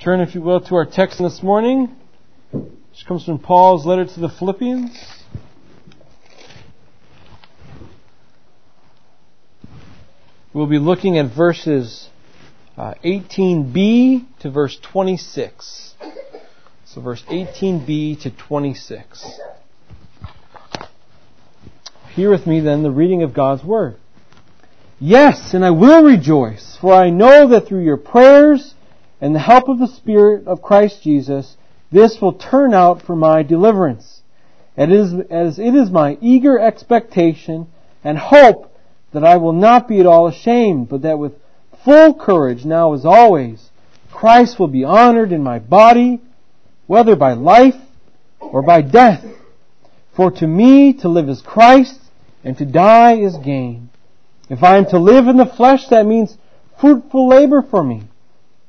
Turn, if you will, to our text this morning, which comes from Paul's letter to the Philippians. We'll be looking at verses uh, 18b to verse 26. So, verse 18b to 26. Hear with me then the reading of God's Word. Yes, and I will rejoice, for I know that through your prayers and the help of the Spirit of Christ Jesus, this will turn out for my deliverance. As it is my eager expectation and hope that I will not be at all ashamed, but that with full courage, now as always, Christ will be honored in my body, whether by life or by death. For to me to live is Christ, and to die is gain. If I am to live in the flesh, that means fruitful labor for me.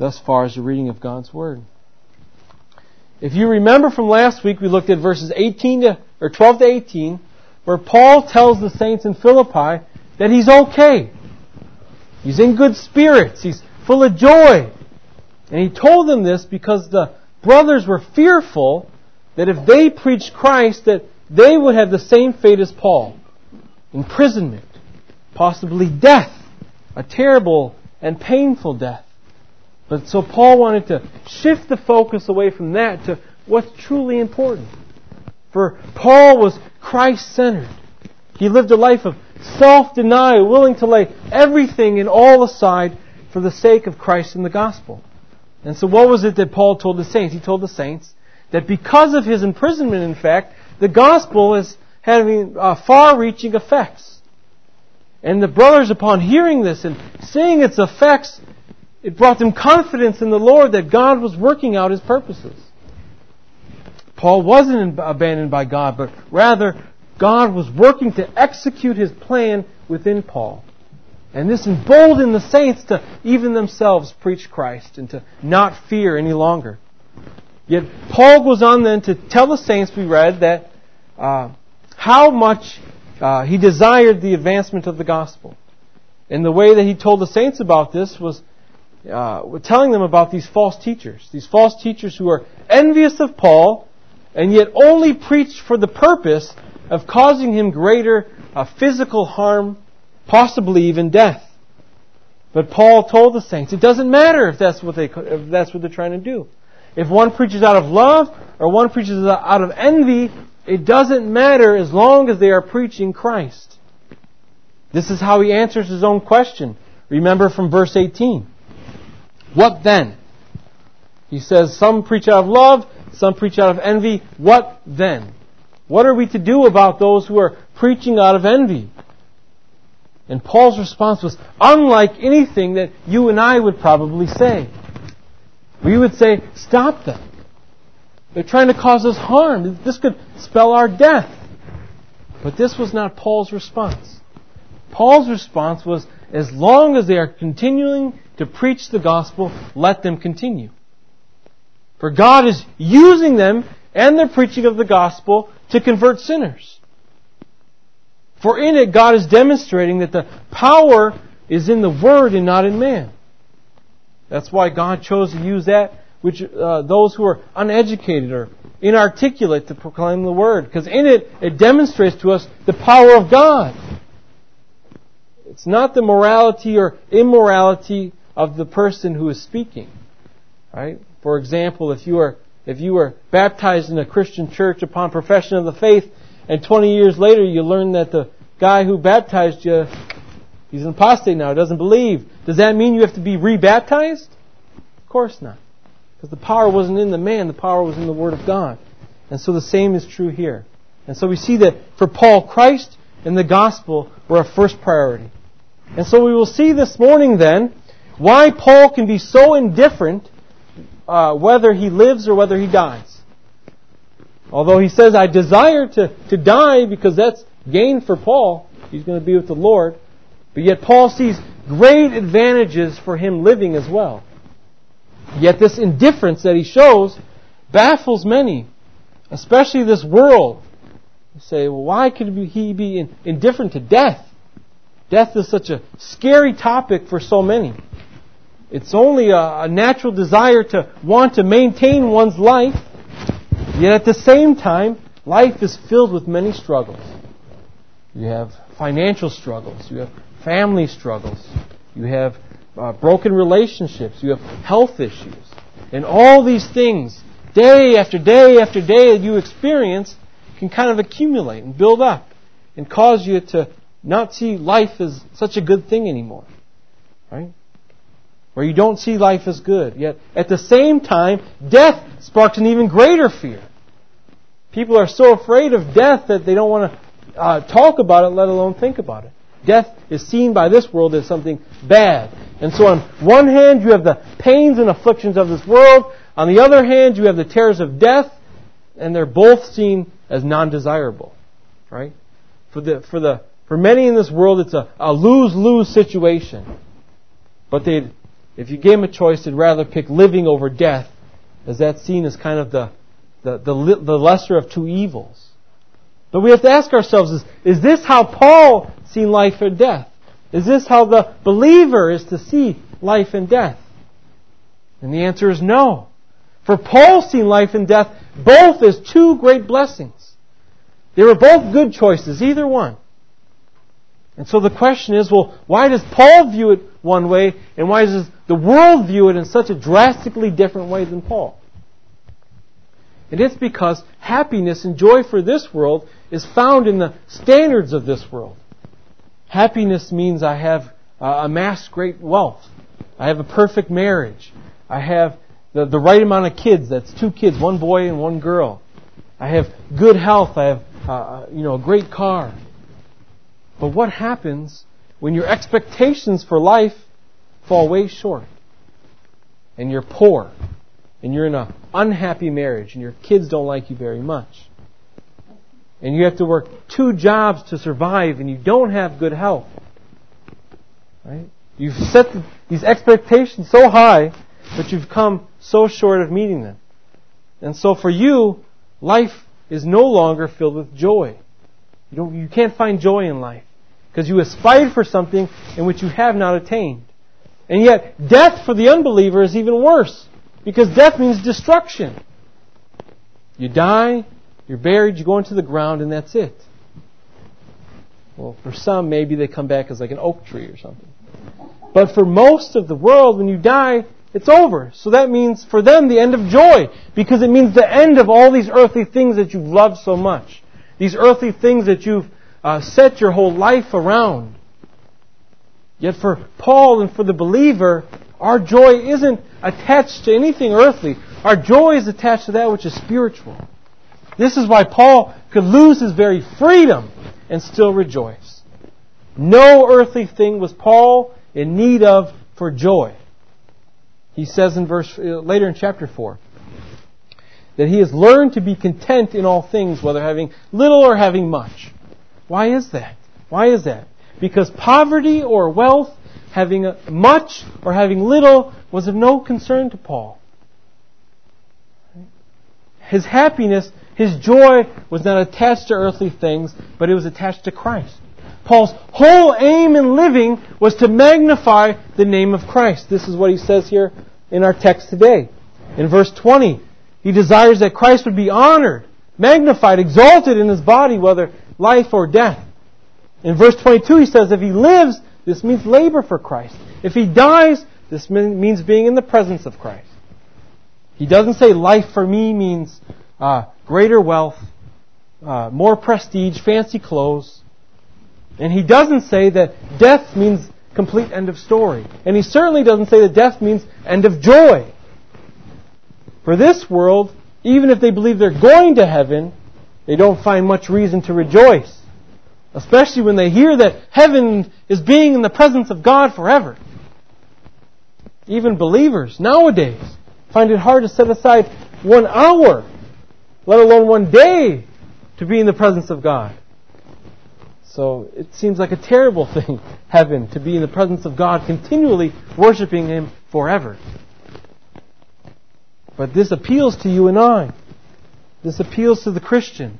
Thus far as the reading of God's Word. If you remember from last week, we looked at verses 18 to, or 12 to 18, where Paul tells the saints in Philippi that he's okay. He's in good spirits. He's full of joy. And he told them this because the brothers were fearful that if they preached Christ, that they would have the same fate as Paul. Imprisonment. Possibly death. A terrible and painful death. But so Paul wanted to shift the focus away from that to what's truly important. For Paul was Christ centered. He lived a life of self denial, willing to lay everything and all aside for the sake of Christ and the gospel. And so, what was it that Paul told the saints? He told the saints that because of his imprisonment, in fact, the gospel is having uh, far reaching effects. And the brothers, upon hearing this and seeing its effects, it brought them confidence in the Lord that God was working out His purposes. Paul wasn't abandoned by God, but rather God was working to execute His plan within Paul. And this emboldened the saints to even themselves preach Christ and to not fear any longer. Yet Paul goes on then to tell the saints, we read, that uh, how much uh, he desired the advancement of the gospel. And the way that he told the saints about this was uh, telling them about these false teachers, these false teachers who are envious of Paul and yet only preach for the purpose of causing him greater uh, physical harm, possibly even death. But Paul told the saints, it doesn't matter if that's what they if that's what they're trying to do. If one preaches out of love or one preaches out of envy, it doesn't matter as long as they are preaching Christ. This is how he answers his own question. Remember from verse 18. What then? He says, some preach out of love, some preach out of envy. What then? What are we to do about those who are preaching out of envy? And Paul's response was unlike anything that you and I would probably say. We would say, stop them. They're trying to cause us harm. This could spell our death. But this was not Paul's response. Paul's response was, as long as they are continuing to preach the gospel, let them continue. For God is using them and their preaching of the gospel to convert sinners. For in it, God is demonstrating that the power is in the Word and not in man. That's why God chose to use that which uh, those who are uneducated or inarticulate to proclaim the Word. Because in it, it demonstrates to us the power of God. It's not the morality or immorality of the person who is speaking. Right? For example, if you are if you were baptized in a Christian church upon profession of the faith, and 20 years later you learn that the guy who baptized you, he's an apostate now, doesn't believe, does that mean you have to be rebaptized? Of course not. Because the power wasn't in the man, the power was in the Word of God. And so the same is true here. And so we see that for Paul, Christ and the gospel were a first priority. And so we will see this morning then why Paul can be so indifferent uh, whether he lives or whether he dies. Although he says, I desire to, to die because that's gain for Paul. He's going to be with the Lord. But yet Paul sees great advantages for him living as well. Yet this indifference that he shows baffles many, especially this world. You say, well, why could he be indifferent to death? Death is such a scary topic for so many. It's only a, a natural desire to want to maintain one's life, yet at the same time, life is filled with many struggles. You have financial struggles, you have family struggles, you have uh, broken relationships, you have health issues. And all these things, day after day after day that you experience, can kind of accumulate and build up and cause you to not see life as such a good thing anymore. Right? Where you don't see life as good. Yet, at the same time, death sparks an even greater fear. People are so afraid of death that they don't want to uh, talk about it, let alone think about it. Death is seen by this world as something bad. And so on one hand, you have the pains and afflictions of this world. On the other hand, you have the terrors of death. And they're both seen as non-desirable. Right? For the, for the, for many in this world, it's a, a lose-lose situation. But they if you gave them a choice, they'd rather pick living over death, as that's seen as kind of the, the, the, the lesser of two evils. But we have to ask ourselves, is, is this how Paul seen life or death? Is this how the believer is to see life and death? And the answer is no. For Paul seen life and death both as two great blessings. They were both good choices, either one. And so the question is, well, why does Paul view it one way, and why does the world view it in such a drastically different way than Paul? And it's because happiness and joy for this world is found in the standards of this world. Happiness means I have uh, amassed great wealth. I have a perfect marriage. I have the, the right amount of kids. That's two kids, one boy and one girl. I have good health. I have, uh, uh you know, a great car. But what happens when your expectations for life fall way short? And you're poor. And you're in an unhappy marriage. And your kids don't like you very much and you have to work two jobs to survive and you don't have good health. Right? You've set these expectations so high that you've come so short of meeting them. And so for you, life is no longer filled with joy. You, don't, you can't find joy in life because you aspired for something in which you have not attained. And yet, death for the unbeliever is even worse because death means destruction. You die, you're buried, you go into the ground, and that's it. Well, for some, maybe they come back as like an oak tree or something. But for most of the world, when you die, it's over. So that means for them the end of joy, because it means the end of all these earthly things that you've loved so much. These earthly things that you've uh, set your whole life around. Yet for Paul and for the believer, our joy isn't attached to anything earthly. Our joy is attached to that which is spiritual. This is why Paul could lose his very freedom and still rejoice. No earthly thing was Paul in need of for joy. He says in verse uh, later in chapter 4 that he has learned to be content in all things whether having little or having much. Why is that? Why is that? Because poverty or wealth, having much or having little was of no concern to Paul. His happiness his joy was not attached to earthly things, but it was attached to Christ. Paul's whole aim in living was to magnify the name of Christ. This is what he says here in our text today. In verse 20, he desires that Christ would be honored, magnified, exalted in his body, whether life or death. In verse 22, he says, if he lives, this means labor for Christ. If he dies, this means being in the presence of Christ. He doesn't say life for me means uh, greater wealth, uh, more prestige, fancy clothes. And he doesn't say that death means complete end of story. And he certainly doesn't say that death means end of joy. For this world, even if they believe they're going to heaven, they don't find much reason to rejoice. Especially when they hear that heaven is being in the presence of God forever. Even believers nowadays find it hard to set aside one hour, let alone one day, to be in the presence of God. So it seems like a terrible thing, heaven, to be in the presence of God, continually worshiping Him forever. But this appeals to you and I. This appeals to the Christian.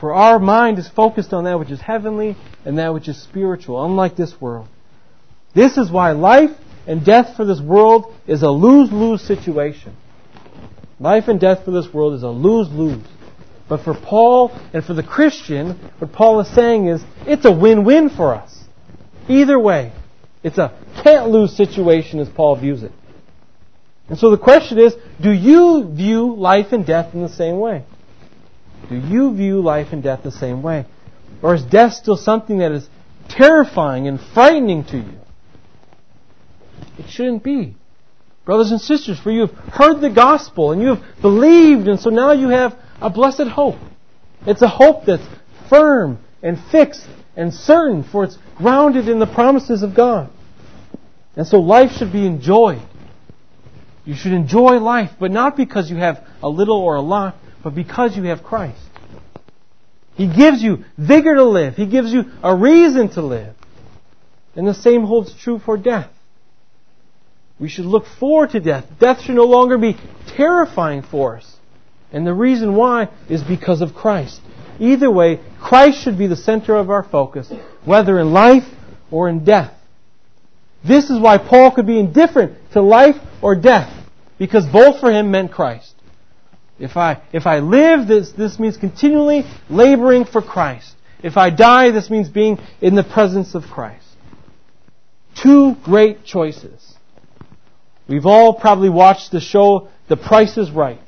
For our mind is focused on that which is heavenly and that which is spiritual, unlike this world. This is why life and death for this world is a lose-lose situation. Life and death for this world is a lose-lose. But for Paul and for the Christian, what Paul is saying is it's a win-win for us. Either way. It's a can't lose situation as Paul views it. And so the question is, do you view life and death in the same way? Do you view life and death the same way? Or is death still something that is terrifying and frightening to you? It shouldn't be. Brothers and sisters, for you have heard the gospel and you have believed, and so now you have a blessed hope. It's a hope that's firm and fixed and certain, for it's grounded in the promises of God. And so life should be enjoyed. You should enjoy life, but not because you have a little or a lot, but because you have Christ. He gives you vigor to live. He gives you a reason to live. And the same holds true for death. We should look forward to death. Death should no longer be terrifying for us. And the reason why is because of Christ. Either way, Christ should be the center of our focus, whether in life or in death. This is why Paul could be indifferent to life or death, because both for him meant Christ. If I, if I live, this, this means continually laboring for Christ. If I die, this means being in the presence of Christ. Two great choices. We've all probably watched the show The Price is Right.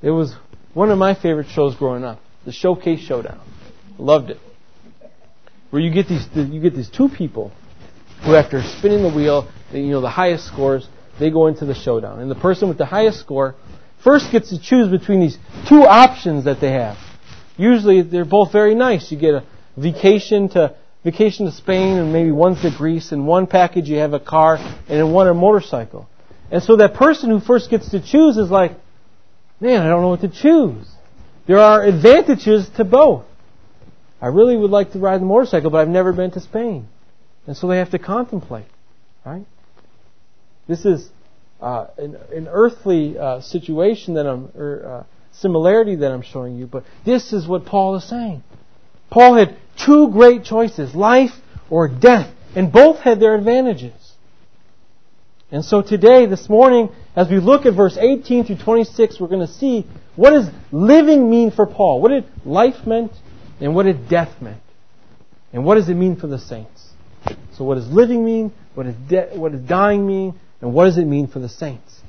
It was one of my favorite shows growing up. The Showcase Showdown. Loved it. Where you get these, you get these two people who after spinning the wheel, you know, the highest scores, they go into the showdown. And the person with the highest score first gets to choose between these two options that they have. Usually they're both very nice. You get a vacation to vacation to Spain and maybe one's to Greece and one package you have a car and in one a motorcycle. And so that person who first gets to choose is like, man, I don't know what to choose. There are advantages to both. I really would like to ride the motorcycle, but I've never been to Spain. And so they have to contemplate, right? This is uh, an, an, earthly uh, situation that I'm, or uh, similarity that I'm showing you, but this is what Paul is saying. Paul had two great choices, life or death, and both had their advantages. And so today, this morning, as we look at verse 18 through 26, we're going to see what does living mean for Paul? What did life meant and what did death meant? And what does it mean for the saints? So what does living mean? What does, de- what does dying mean? And what does it mean for the saints?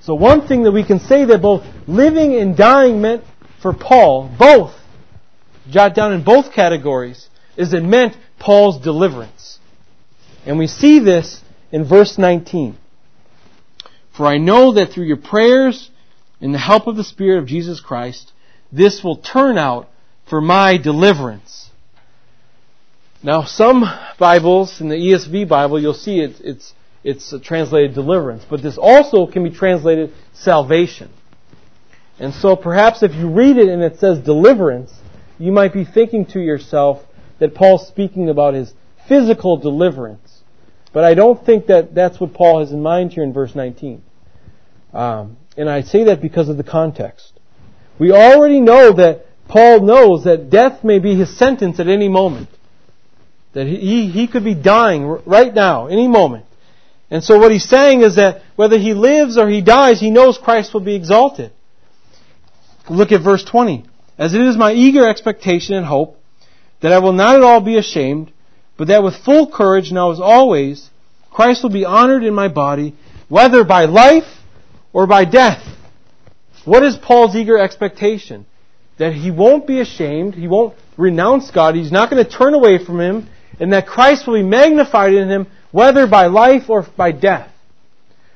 So one thing that we can say that both living and dying meant for Paul, both, jot down in both categories, is it meant Paul's deliverance. And we see this in verse 19. For I know that through your prayers and the help of the Spirit of Jesus Christ, this will turn out for my deliverance. Now, some Bibles, in the ESV Bible, you'll see it, it's, it's translated deliverance, but this also can be translated salvation. And so perhaps if you read it and it says deliverance, you might be thinking to yourself that Paul's speaking about his physical deliverance. But I don't think that that's what Paul has in mind here in verse 19. Um, and I say that because of the context. We already know that Paul knows that death may be his sentence at any moment. That he, he could be dying right now, any moment. And so what he's saying is that whether he lives or he dies, he knows Christ will be exalted. Look at verse 20. As it is my eager expectation and hope that I will not at all be ashamed, but that with full courage now as always, Christ will be honored in my body, whether by life or by death. What is Paul's eager expectation? That he won't be ashamed, he won't renounce God, he's not going to turn away from him, and that Christ will be magnified in him, whether by life or by death.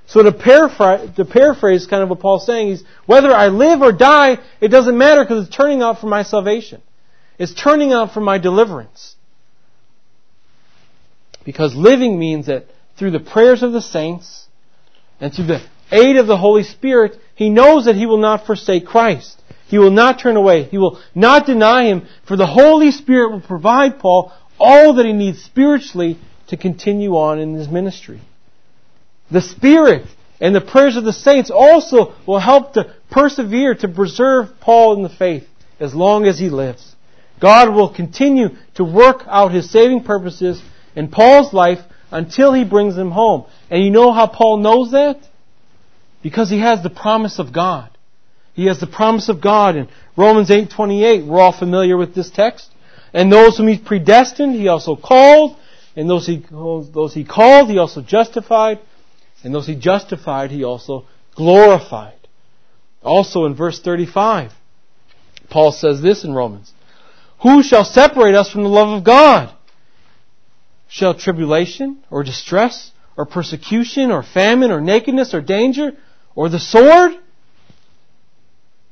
So to paraphrase, to paraphrase kind of what Paul's saying is, whether I live or die, it doesn't matter because it's turning out for my salvation. It's turning out for my deliverance. Because living means that through the prayers of the saints and through the aid of the Holy Spirit, he knows that he will not forsake Christ. He will not turn away. He will not deny him, for the Holy Spirit will provide Paul all that he needs spiritually to continue on in his ministry. The Spirit and the prayers of the saints also will help to persevere, to preserve Paul in the faith as long as he lives. God will continue to work out his saving purposes in Paul's life until he brings him home. And you know how Paul knows that? Because he has the promise of God. He has the promise of God in Romans 8:28. We're all familiar with this text. And those whom he predestined, he also called. And those he, those he called, he also justified. And those he justified, he also glorified. Also in verse 35, Paul says this in Romans. Who shall separate us from the love of God? Shall tribulation, or distress, or persecution, or famine, or nakedness, or danger, or the sword?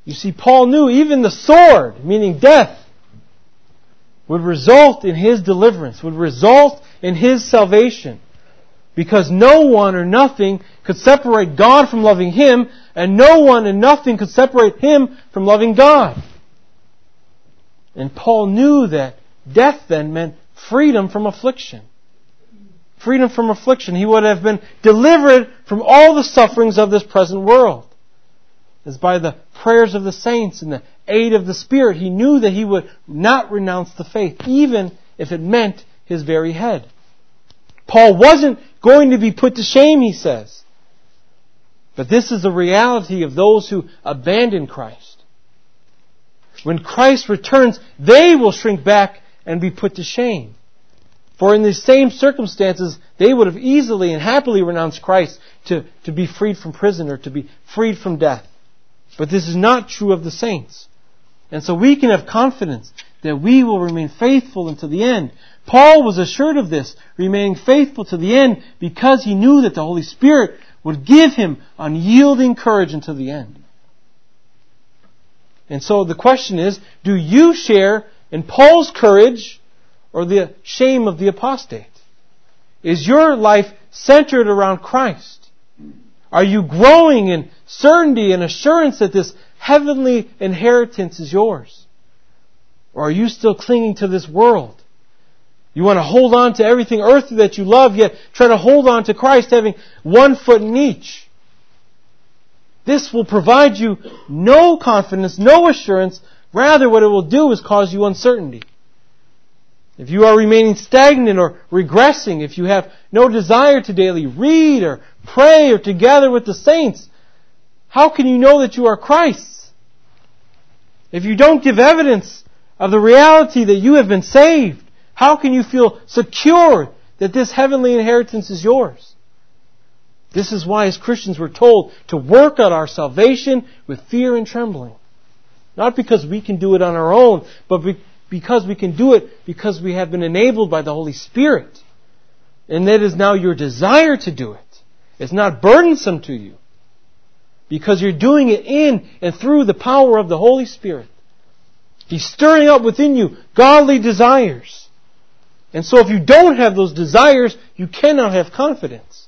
You see, Paul knew even the sword, meaning death, would result in his deliverance, would result in his salvation. Because no one or nothing could separate God from loving him, and no one and nothing could separate him from loving God. And Paul knew that death then meant freedom from affliction. Freedom from affliction. He would have been delivered from all the sufferings of this present world. As by the prayers of the saints and the aid of the Spirit, he knew that he would not renounce the faith, even if it meant his very head. Paul wasn't going to be put to shame, he says. But this is the reality of those who abandon Christ. When Christ returns, they will shrink back and be put to shame. For in the same circumstances, they would have easily and happily renounced Christ to, to be freed from prison or to be freed from death. But this is not true of the saints. And so we can have confidence that we will remain faithful until the end. Paul was assured of this, remaining faithful to the end because he knew that the Holy Spirit would give him unyielding courage until the end. And so the question is, do you share in Paul's courage or the shame of the apostate? Is your life centered around Christ? Are you growing in certainty and assurance that this heavenly inheritance is yours? Or are you still clinging to this world? You want to hold on to everything earthly that you love, yet try to hold on to Christ having one foot in each. This will provide you no confidence, no assurance. Rather, what it will do is cause you uncertainty. If you are remaining stagnant or regressing, if you have no desire to daily read or pray or to gather with the saints, how can you know that you are Christ's? If you don't give evidence of the reality that you have been saved, how can you feel secure that this heavenly inheritance is yours? This is why as Christians we're told to work on our salvation with fear and trembling. Not because we can do it on our own, but because we can do it because we have been enabled by the Holy Spirit. And that is now your desire to do it. It's not burdensome to you. Because you're doing it in and through the power of the Holy Spirit. He's stirring up within you godly desires. And so if you don't have those desires, you cannot have confidence.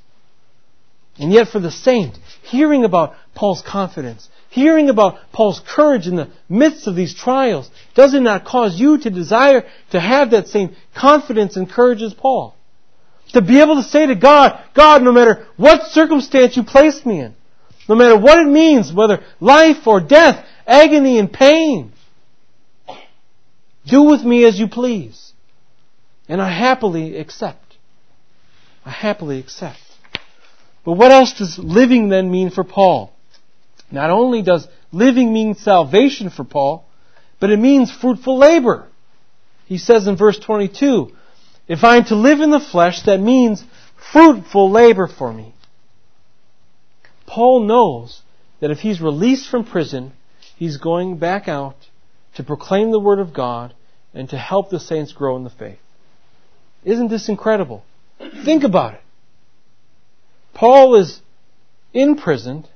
And yet for the saint, hearing about Paul's confidence, hearing about Paul's courage in the midst of these trials, does it not cause you to desire to have that same confidence and courage as Paul? To be able to say to God, God, no matter what circumstance you place me in, no matter what it means, whether life or death, agony and pain, do with me as you please. And I happily accept. I happily accept. But what else does living then mean for Paul? Not only does living mean salvation for Paul, but it means fruitful labor. He says in verse 22, if I am to live in the flesh, that means fruitful labor for me. Paul knows that if he's released from prison, he's going back out to proclaim the Word of God and to help the saints grow in the faith. Isn't this incredible? Think about it. Paul is imprisoned.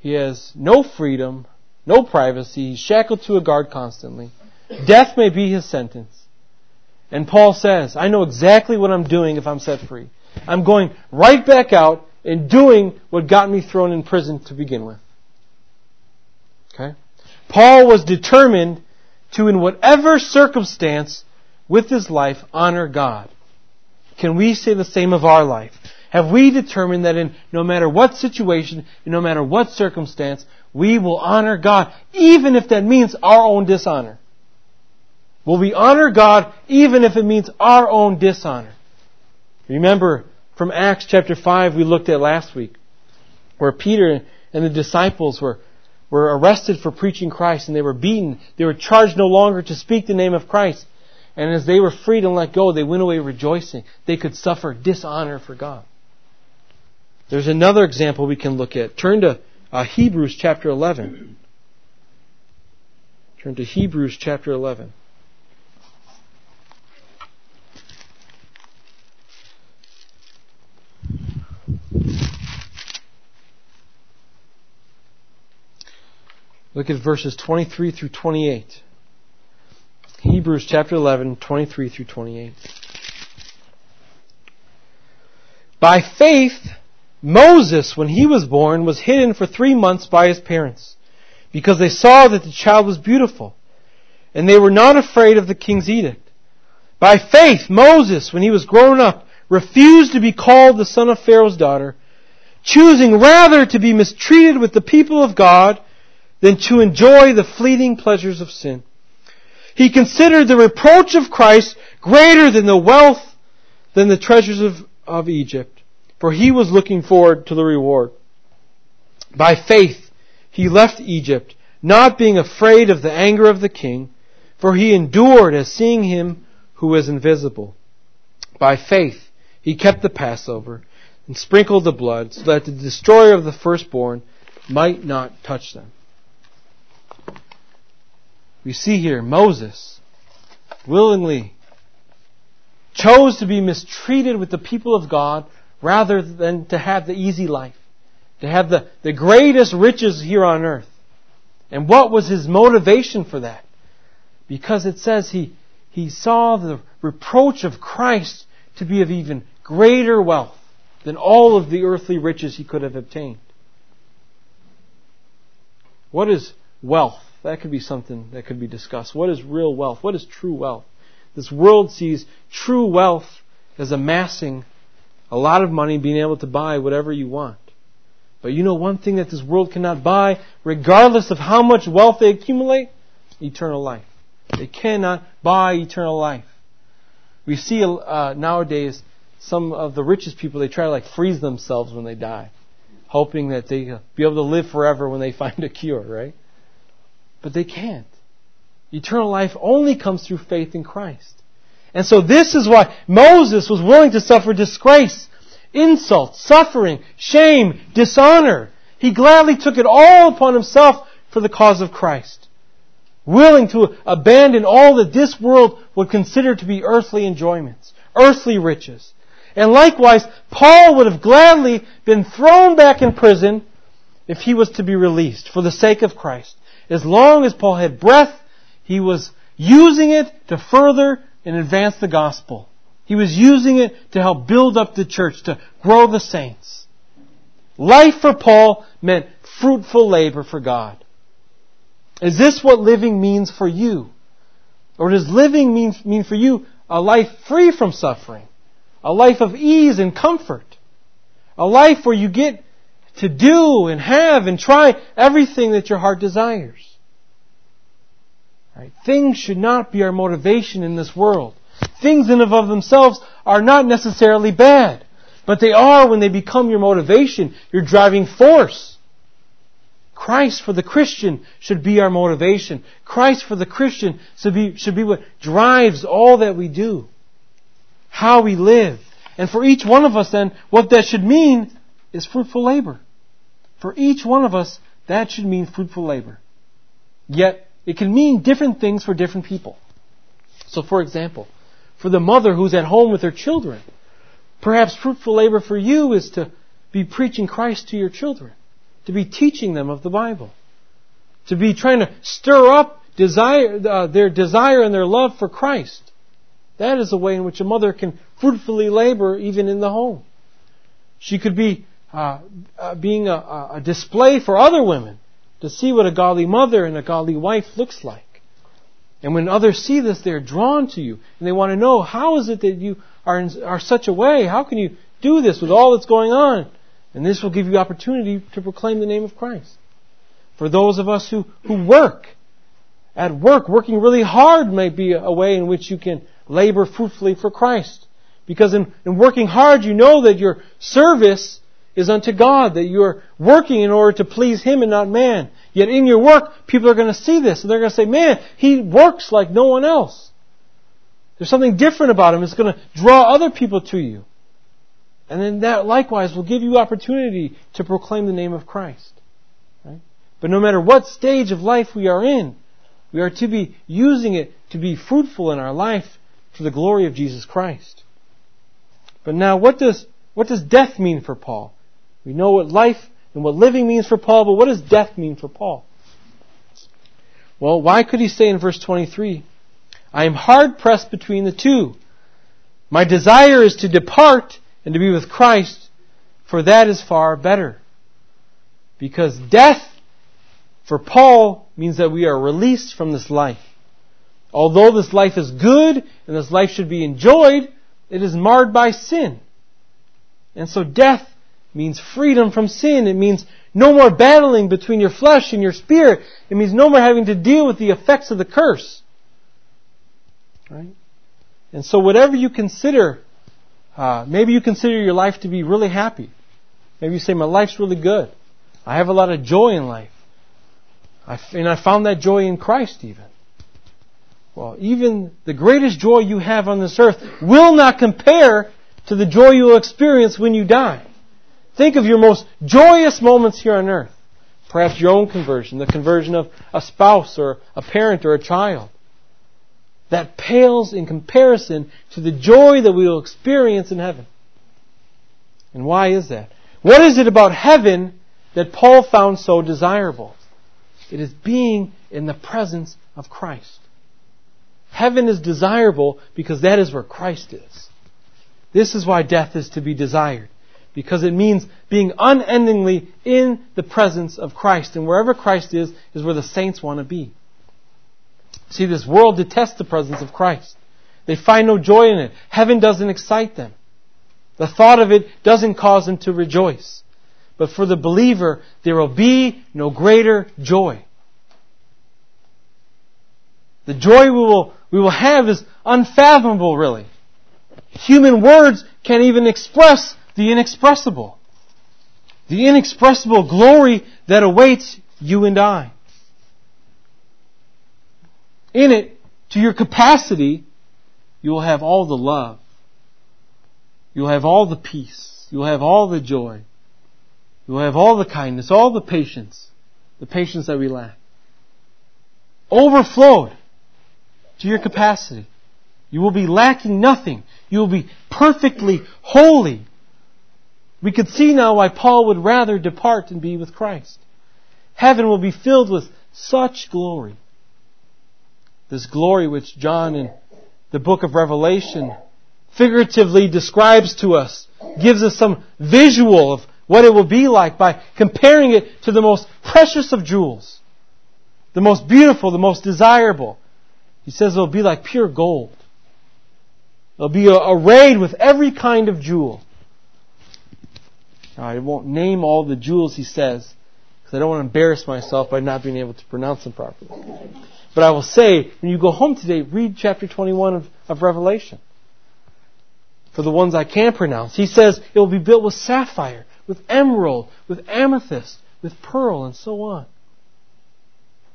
He has no freedom, no privacy. He's shackled to a guard constantly. Death may be his sentence. And Paul says, I know exactly what I'm doing if I'm set free. I'm going right back out and doing what got me thrown in prison to begin with. Paul was determined to, in whatever circumstance with his life, honor God. Can we say the same of our life? Have we determined that in no matter what situation, in no matter what circumstance, we will honor God, even if that means our own dishonor? Will we honor God even if it means our own dishonor? Remember from Acts chapter 5 we looked at last week, where Peter and the disciples were, were arrested for preaching Christ and they were beaten. They were charged no longer to speak the name of Christ. And as they were freed and let go, they went away rejoicing. They could suffer dishonor for God. There's another example we can look at. Turn to uh, Hebrews chapter 11. Turn to Hebrews chapter 11. Look at verses 23 through 28. Hebrews chapter 11, 23 through 28. By faith, Moses, when he was born, was hidden for three months by his parents, because they saw that the child was beautiful, and they were not afraid of the king's edict. By faith, Moses, when he was grown up, refused to be called the son of Pharaoh's daughter, choosing rather to be mistreated with the people of God than to enjoy the fleeting pleasures of sin. He considered the reproach of Christ greater than the wealth, than the treasures of, of Egypt, for he was looking forward to the reward. By faith, he left Egypt, not being afraid of the anger of the king, for he endured as seeing him who is invisible. By faith, he kept the Passover and sprinkled the blood so that the destroyer of the firstborn might not touch them. We see here Moses willingly chose to be mistreated with the people of God rather than to have the easy life, to have the, the greatest riches here on earth. And what was his motivation for that? Because it says he, he saw the reproach of Christ to be of even greater wealth than all of the earthly riches he could have obtained. What is wealth? That could be something that could be discussed. What is real wealth? What is true wealth? This world sees true wealth as amassing a lot of money, being able to buy whatever you want. But you know one thing that this world cannot buy, regardless of how much wealth they accumulate? Eternal life. They cannot buy eternal life. We see uh, nowadays some of the richest people, they try to like freeze themselves when they die, hoping that they'll be able to live forever when they find a cure, right? But they can't. Eternal life only comes through faith in Christ. And so this is why Moses was willing to suffer disgrace, insult, suffering, shame, dishonor. He gladly took it all upon himself for the cause of Christ. Willing to abandon all that this world would consider to be earthly enjoyments, earthly riches. And likewise, Paul would have gladly been thrown back in prison if he was to be released for the sake of Christ. As long as Paul had breath, he was using it to further and advance the gospel. He was using it to help build up the church, to grow the saints. Life for Paul meant fruitful labor for God. Is this what living means for you? Or does living mean, mean for you a life free from suffering? A life of ease and comfort? A life where you get to do and have and try everything that your heart desires. Right? Things should not be our motivation in this world. Things in and of themselves are not necessarily bad, but they are when they become your motivation, your driving force. Christ for the Christian should be our motivation. Christ for the Christian should be, should be what drives all that we do. How we live. And for each one of us then, what that should mean is fruitful labor. For each one of us, that should mean fruitful labor. Yet, it can mean different things for different people. So, for example, for the mother who's at home with her children, perhaps fruitful labor for you is to be preaching Christ to your children, to be teaching them of the Bible, to be trying to stir up desire, uh, their desire and their love for Christ. That is a way in which a mother can fruitfully labor even in the home. She could be uh, uh, being a, a display for other women to see what a godly mother and a godly wife looks like. And when others see this, they're drawn to you. And they want to know, how is it that you are, in, are such a way? How can you do this with all that's going on? And this will give you opportunity to proclaim the name of Christ. For those of us who, who work, at work, working really hard may be a way in which you can labor fruitfully for Christ. Because in, in working hard, you know that your service is unto God, that you're working in order to please Him and not man. Yet in your work, people are going to see this and they're going to say, man, he works like no one else. There's something different about him. It's going to draw other people to you. And then that likewise will give you opportunity to proclaim the name of Christ. Right? But no matter what stage of life we are in, we are to be using it to be fruitful in our life for the glory of Jesus Christ. But now what does, what does death mean for Paul? We know what life and what living means for Paul, but what does death mean for Paul? Well, why could he say in verse 23, I am hard pressed between the two. My desire is to depart and to be with Christ, for that is far better. Because death for Paul means that we are released from this life. Although this life is good and this life should be enjoyed, it is marred by sin. And so death means freedom from sin. It means no more battling between your flesh and your spirit. It means no more having to deal with the effects of the curse. Right? And so whatever you consider, uh, maybe you consider your life to be really happy. Maybe you say, my life's really good. I have a lot of joy in life. I, and I found that joy in Christ even. Well, even the greatest joy you have on this earth will not compare to the joy you will experience when you die. Think of your most joyous moments here on earth. Perhaps your own conversion, the conversion of a spouse or a parent or a child. That pales in comparison to the joy that we will experience in heaven. And why is that? What is it about heaven that Paul found so desirable? It is being in the presence of Christ. Heaven is desirable because that is where Christ is. This is why death is to be desired because it means being unendingly in the presence of Christ. And wherever Christ is, is where the saints want to be. See, this world detests the presence of Christ. They find no joy in it. Heaven doesn't excite them. The thought of it doesn't cause them to rejoice. But for the believer, there will be no greater joy. The joy we will, we will have is unfathomable, really. Human words can't even express the inexpressible. The inexpressible glory that awaits you and I. In it, to your capacity, you will have all the love. You'll have all the peace. You'll have all the joy. You'll have all the kindness, all the patience, the patience that we lack. Overflowed to your capacity. You will be lacking nothing. You will be perfectly holy we could see now why Paul would rather depart and be with Christ. Heaven will be filled with such glory. This glory which John in the book of Revelation figuratively describes to us, gives us some visual of what it will be like by comparing it to the most precious of jewels, the most beautiful, the most desirable. He says it will be like pure gold. It'll be arrayed with every kind of jewel. I won't name all the jewels he says, because I don't want to embarrass myself by not being able to pronounce them properly. But I will say, when you go home today, read chapter 21 of, of Revelation. For the ones I can pronounce. He says it will be built with sapphire, with emerald, with amethyst, with pearl, and so on.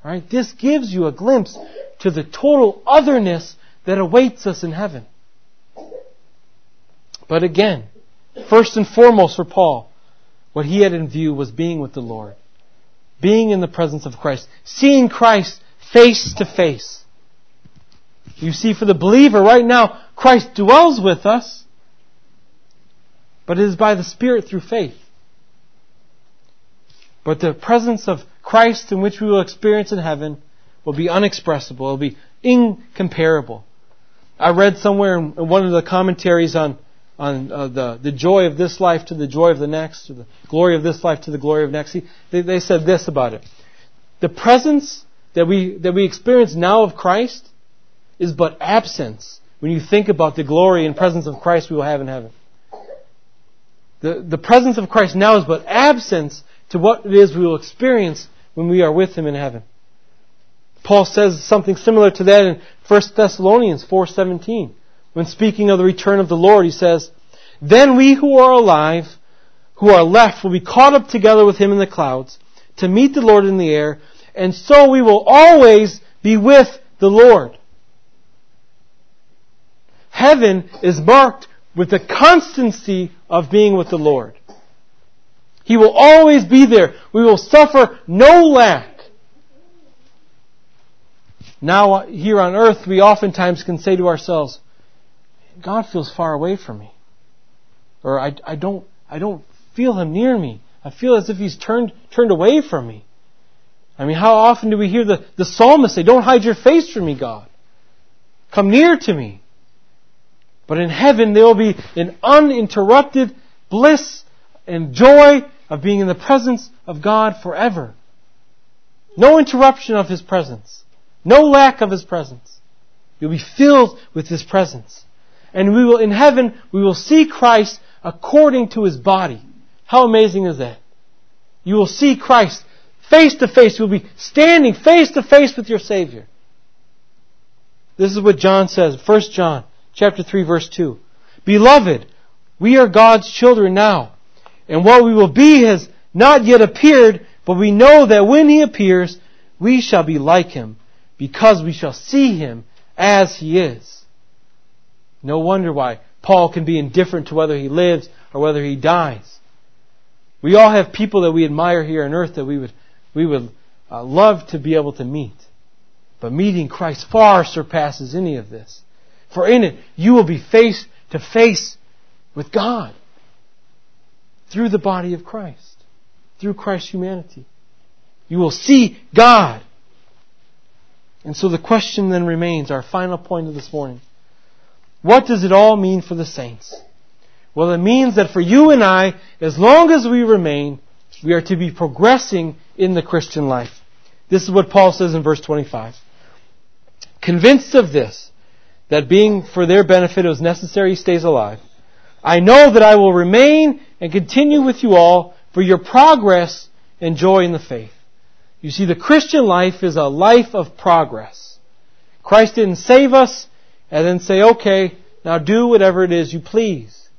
Alright? This gives you a glimpse to the total otherness that awaits us in heaven. But again, first and foremost for Paul, what he had in view was being with the Lord, being in the presence of Christ, seeing Christ face to face. You see, for the believer right now, Christ dwells with us, but it is by the Spirit through faith. But the presence of Christ in which we will experience in heaven will be unexpressible. It will be incomparable. I read somewhere in one of the commentaries on on uh, the, the joy of this life to the joy of the next, or the glory of this life to the glory of next. They, they said this about it. The presence that we, that we experience now of Christ is but absence when you think about the glory and presence of Christ we will have in heaven. The, the presence of Christ now is but absence to what it is we will experience when we are with Him in heaven. Paul says something similar to that in 1 Thessalonians 4.17. When speaking of the return of the Lord, he says, Then we who are alive, who are left, will be caught up together with Him in the clouds to meet the Lord in the air, and so we will always be with the Lord. Heaven is marked with the constancy of being with the Lord. He will always be there. We will suffer no lack. Now, uh, here on earth, we oftentimes can say to ourselves, God feels far away from me. Or I, I, don't, I don't feel Him near me. I feel as if He's turned, turned away from me. I mean, how often do we hear the, the psalmist say, Don't hide your face from me, God. Come near to me. But in heaven, there will be an uninterrupted bliss and joy of being in the presence of God forever. No interruption of His presence. No lack of His presence. You'll be filled with His presence. And we will, in heaven, we will see Christ according to His body. How amazing is that? You will see Christ face to face. You'll be standing face to face with your Savior. This is what John says, 1 John chapter 3 verse 2. Beloved, we are God's children now, and what we will be has not yet appeared, but we know that when He appears, we shall be like Him, because we shall see Him as He is. No wonder why Paul can be indifferent to whether he lives or whether he dies. We all have people that we admire here on earth that we would, we would uh, love to be able to meet. But meeting Christ far surpasses any of this. For in it, you will be face to face with God through the body of Christ, through Christ's humanity. You will see God. And so the question then remains, our final point of this morning. What does it all mean for the saints? Well, it means that for you and I, as long as we remain, we are to be progressing in the Christian life. This is what Paul says in verse 25. Convinced of this, that being for their benefit it was necessary he stays alive, I know that I will remain and continue with you all for your progress and joy in the faith. You see, the Christian life is a life of progress. Christ didn't save us and then say, okay, now do whatever it is you please.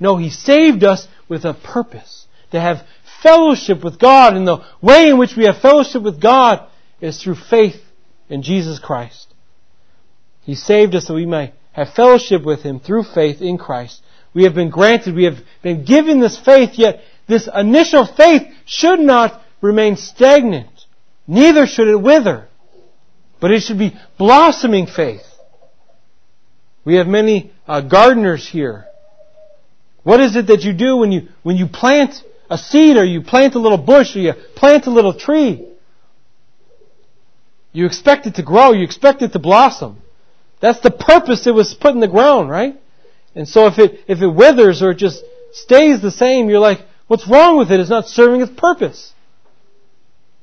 No, He saved us with a purpose. To have fellowship with God, and the way in which we have fellowship with God is through faith in Jesus Christ. He saved us that we may have fellowship with Him through faith in Christ. We have been granted, we have been given this faith, yet this initial faith should not remain stagnant. Neither should it wither. But it should be blossoming faith. We have many uh, gardeners here. What is it that you do when you, when you plant a seed or you plant a little bush or you plant a little tree? You expect it to grow. You expect it to blossom. That's the purpose it was put in the ground, right? And so if it, if it withers or it just stays the same, you're like, what's wrong with it? It's not serving its purpose.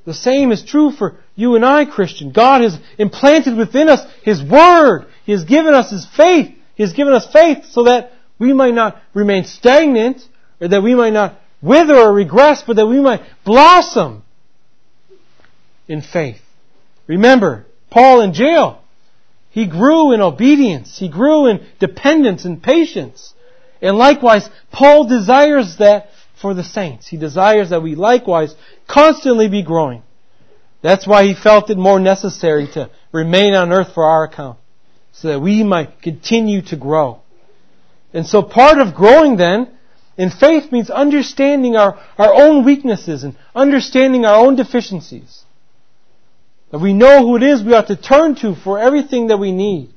The same is true for you and I, Christian. God has implanted within us His Word. He has given us His faith. He has given us faith so that we might not remain stagnant, or that we might not wither or regress, but that we might blossom in faith. Remember, Paul in jail, he grew in obedience. He grew in dependence and patience. And likewise, Paul desires that for the saints. He desires that we likewise constantly be growing. That's why he felt it more necessary to remain on earth for our account, so that we might continue to grow. And so part of growing then in faith means understanding our, our own weaknesses and understanding our own deficiencies. That we know who it is we ought to turn to for everything that we need.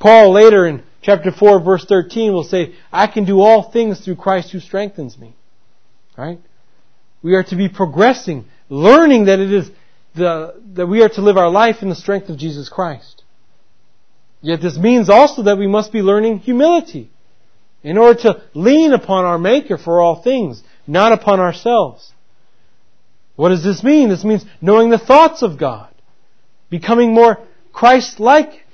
Paul later in chapter 4 verse 13 will say, I can do all things through Christ who strengthens me. Right? We are to be progressing, learning that it is the, that we are to live our life in the strength of Jesus Christ. Yet this means also that we must be learning humility. in order to lean upon our Maker for all things, not upon ourselves. What does this mean? This means knowing the thoughts of God, becoming more Christ-like.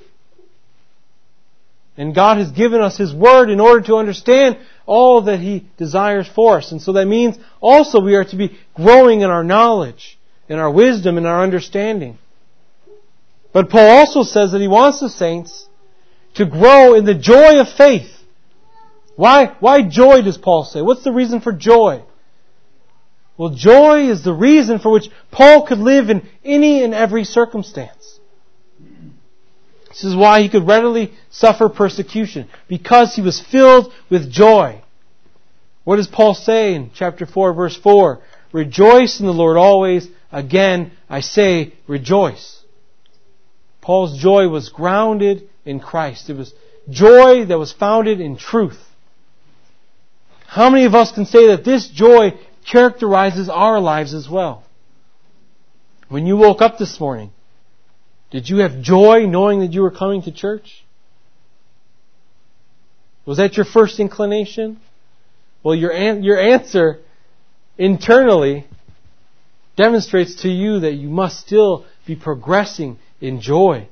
And God has given us His Word in order to understand all that He desires for us. And so that means also we are to be growing in our knowledge, in our wisdom, in our understanding. But Paul also says that he wants the saints to grow in the joy of faith. Why, why joy does Paul say? What's the reason for joy? Well, joy is the reason for which Paul could live in any and every circumstance. This is why he could readily suffer persecution, because he was filled with joy. What does Paul say in chapter 4 verse 4? Rejoice in the Lord always. Again, I say rejoice. Paul's joy was grounded in Christ. It was joy that was founded in truth. How many of us can say that this joy characterizes our lives as well? When you woke up this morning, did you have joy knowing that you were coming to church? Was that your first inclination? Well, your, an- your answer internally demonstrates to you that you must still be progressing in joy.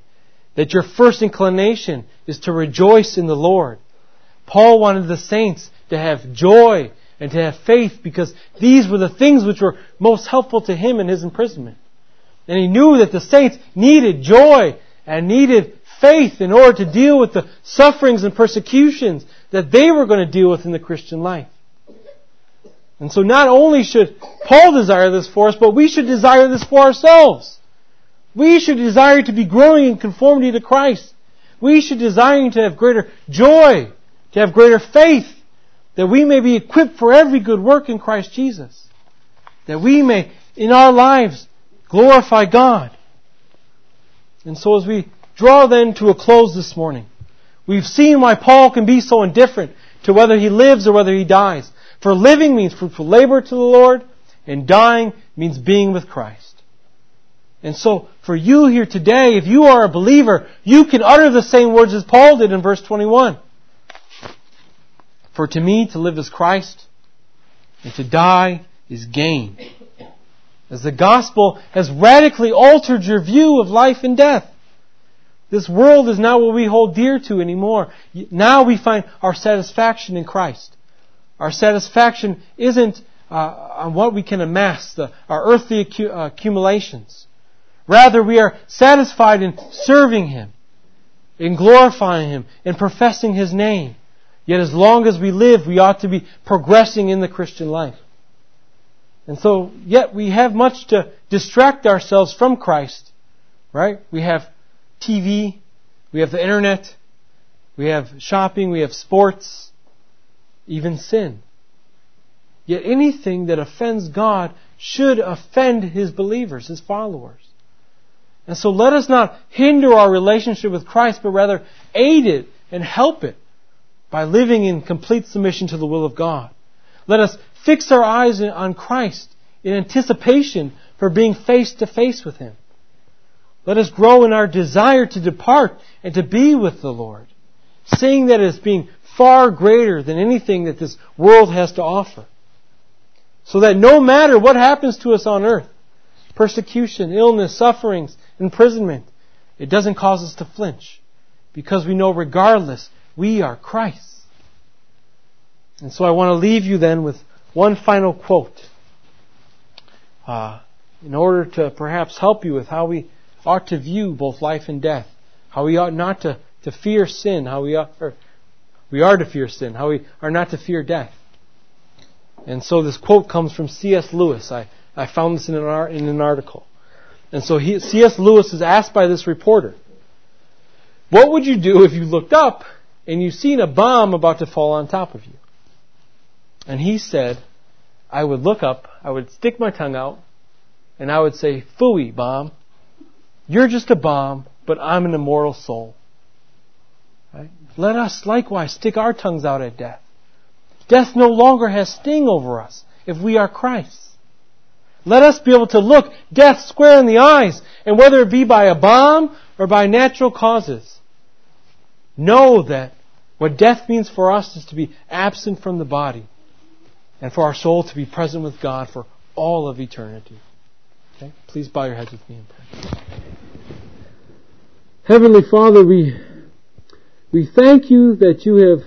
That your first inclination is to rejoice in the Lord. Paul wanted the saints to have joy and to have faith because these were the things which were most helpful to him in his imprisonment. And he knew that the saints needed joy and needed faith in order to deal with the sufferings and persecutions that they were going to deal with in the Christian life. And so not only should Paul desire this for us, but we should desire this for ourselves. We should desire to be growing in conformity to Christ. We should desire to have greater joy, to have greater faith, that we may be equipped for every good work in Christ Jesus. That we may, in our lives, glorify God. And so as we draw then to a close this morning, we've seen why Paul can be so indifferent to whether he lives or whether he dies. For living means fruitful labor to the Lord, and dying means being with Christ. And so, for you here today, if you are a believer, you can utter the same words as Paul did in verse 21. For to me to live is Christ, and to die is gain. As the gospel has radically altered your view of life and death. This world is not what we hold dear to anymore. Now we find our satisfaction in Christ. Our satisfaction isn't uh, on what we can amass, the, our earthly accumulations. Rather, we are satisfied in serving Him, in glorifying Him, in professing His name. Yet as long as we live, we ought to be progressing in the Christian life. And so, yet we have much to distract ourselves from Christ, right? We have TV, we have the internet, we have shopping, we have sports, even sin. Yet anything that offends God should offend His believers, His followers. And so let us not hinder our relationship with Christ, but rather aid it and help it by living in complete submission to the will of God. Let us fix our eyes on Christ in anticipation for being face to face with Him. Let us grow in our desire to depart and to be with the Lord, seeing that as being far greater than anything that this world has to offer. So that no matter what happens to us on earth, persecution, illness, sufferings, imprisonment, it doesn't cause us to flinch because we know regardless we are Christ. And so I want to leave you then with one final quote uh, in order to perhaps help you with how we ought to view both life and death, how we ought not to, to fear sin, how we ought, we are to fear sin, how we are not to fear death. And so this quote comes from C.S. Lewis. I, I found this in an, in an article. And so C.S. Lewis is asked by this reporter, what would you do if you looked up and you seen a bomb about to fall on top of you. And he said, I would look up, I would stick my tongue out, and I would say, Phooey, bomb. You're just a bomb, but I'm an immortal soul. Right? Let us likewise stick our tongues out at death. Death no longer has sting over us if we are Christ. Let us be able to look death square in the eyes, and whether it be by a bomb or by natural causes, Know that What death means for us is to be absent from the body and for our soul to be present with God for all of eternity. Okay? Please bow your heads with me in prayer. Heavenly Father, we, we thank you that you have,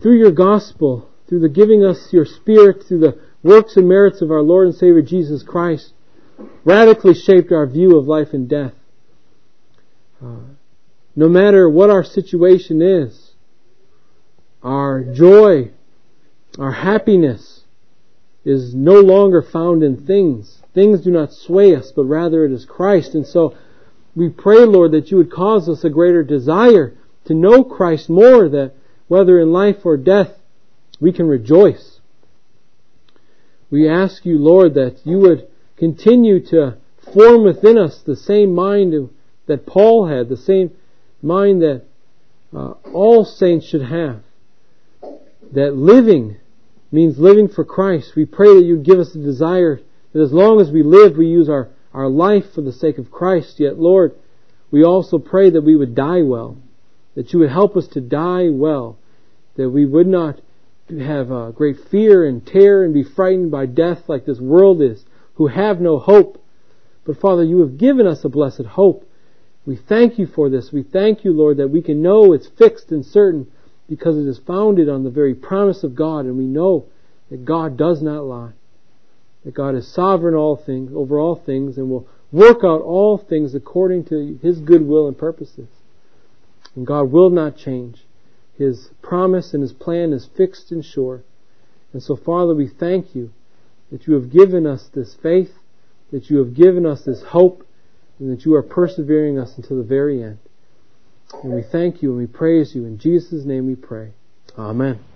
through your gospel, through the giving us your Spirit, through the works and merits of our Lord and Savior Jesus Christ, radically shaped our view of life and death. Uh, no matter what our situation is, our joy, our happiness is no longer found in things. Things do not sway us, but rather it is Christ. And so we pray, Lord, that you would cause us a greater desire to know Christ more, that whether in life or death, we can rejoice. We ask you, Lord, that you would continue to form within us the same mind that Paul had, the same mind that uh, all saints should have. That living means living for Christ. We pray that you would give us the desire that as long as we live, we use our, our life for the sake of Christ. Yet, Lord, we also pray that we would die well, that you would help us to die well, that we would not have uh, great fear and terror and be frightened by death like this world is, who have no hope. But Father, you have given us a blessed hope. We thank you for this. We thank you, Lord, that we can know it's fixed and certain because it is founded on the very promise of God, and we know that God does not lie. That God is sovereign all things, over all things, and will work out all things according to His good will and purposes. And God will not change. His promise and His plan is fixed and sure. And so, Father, we thank you that you have given us this faith, that you have given us this hope, and that you are persevering us until the very end. And we thank you and we praise you. In Jesus' name we pray. Amen.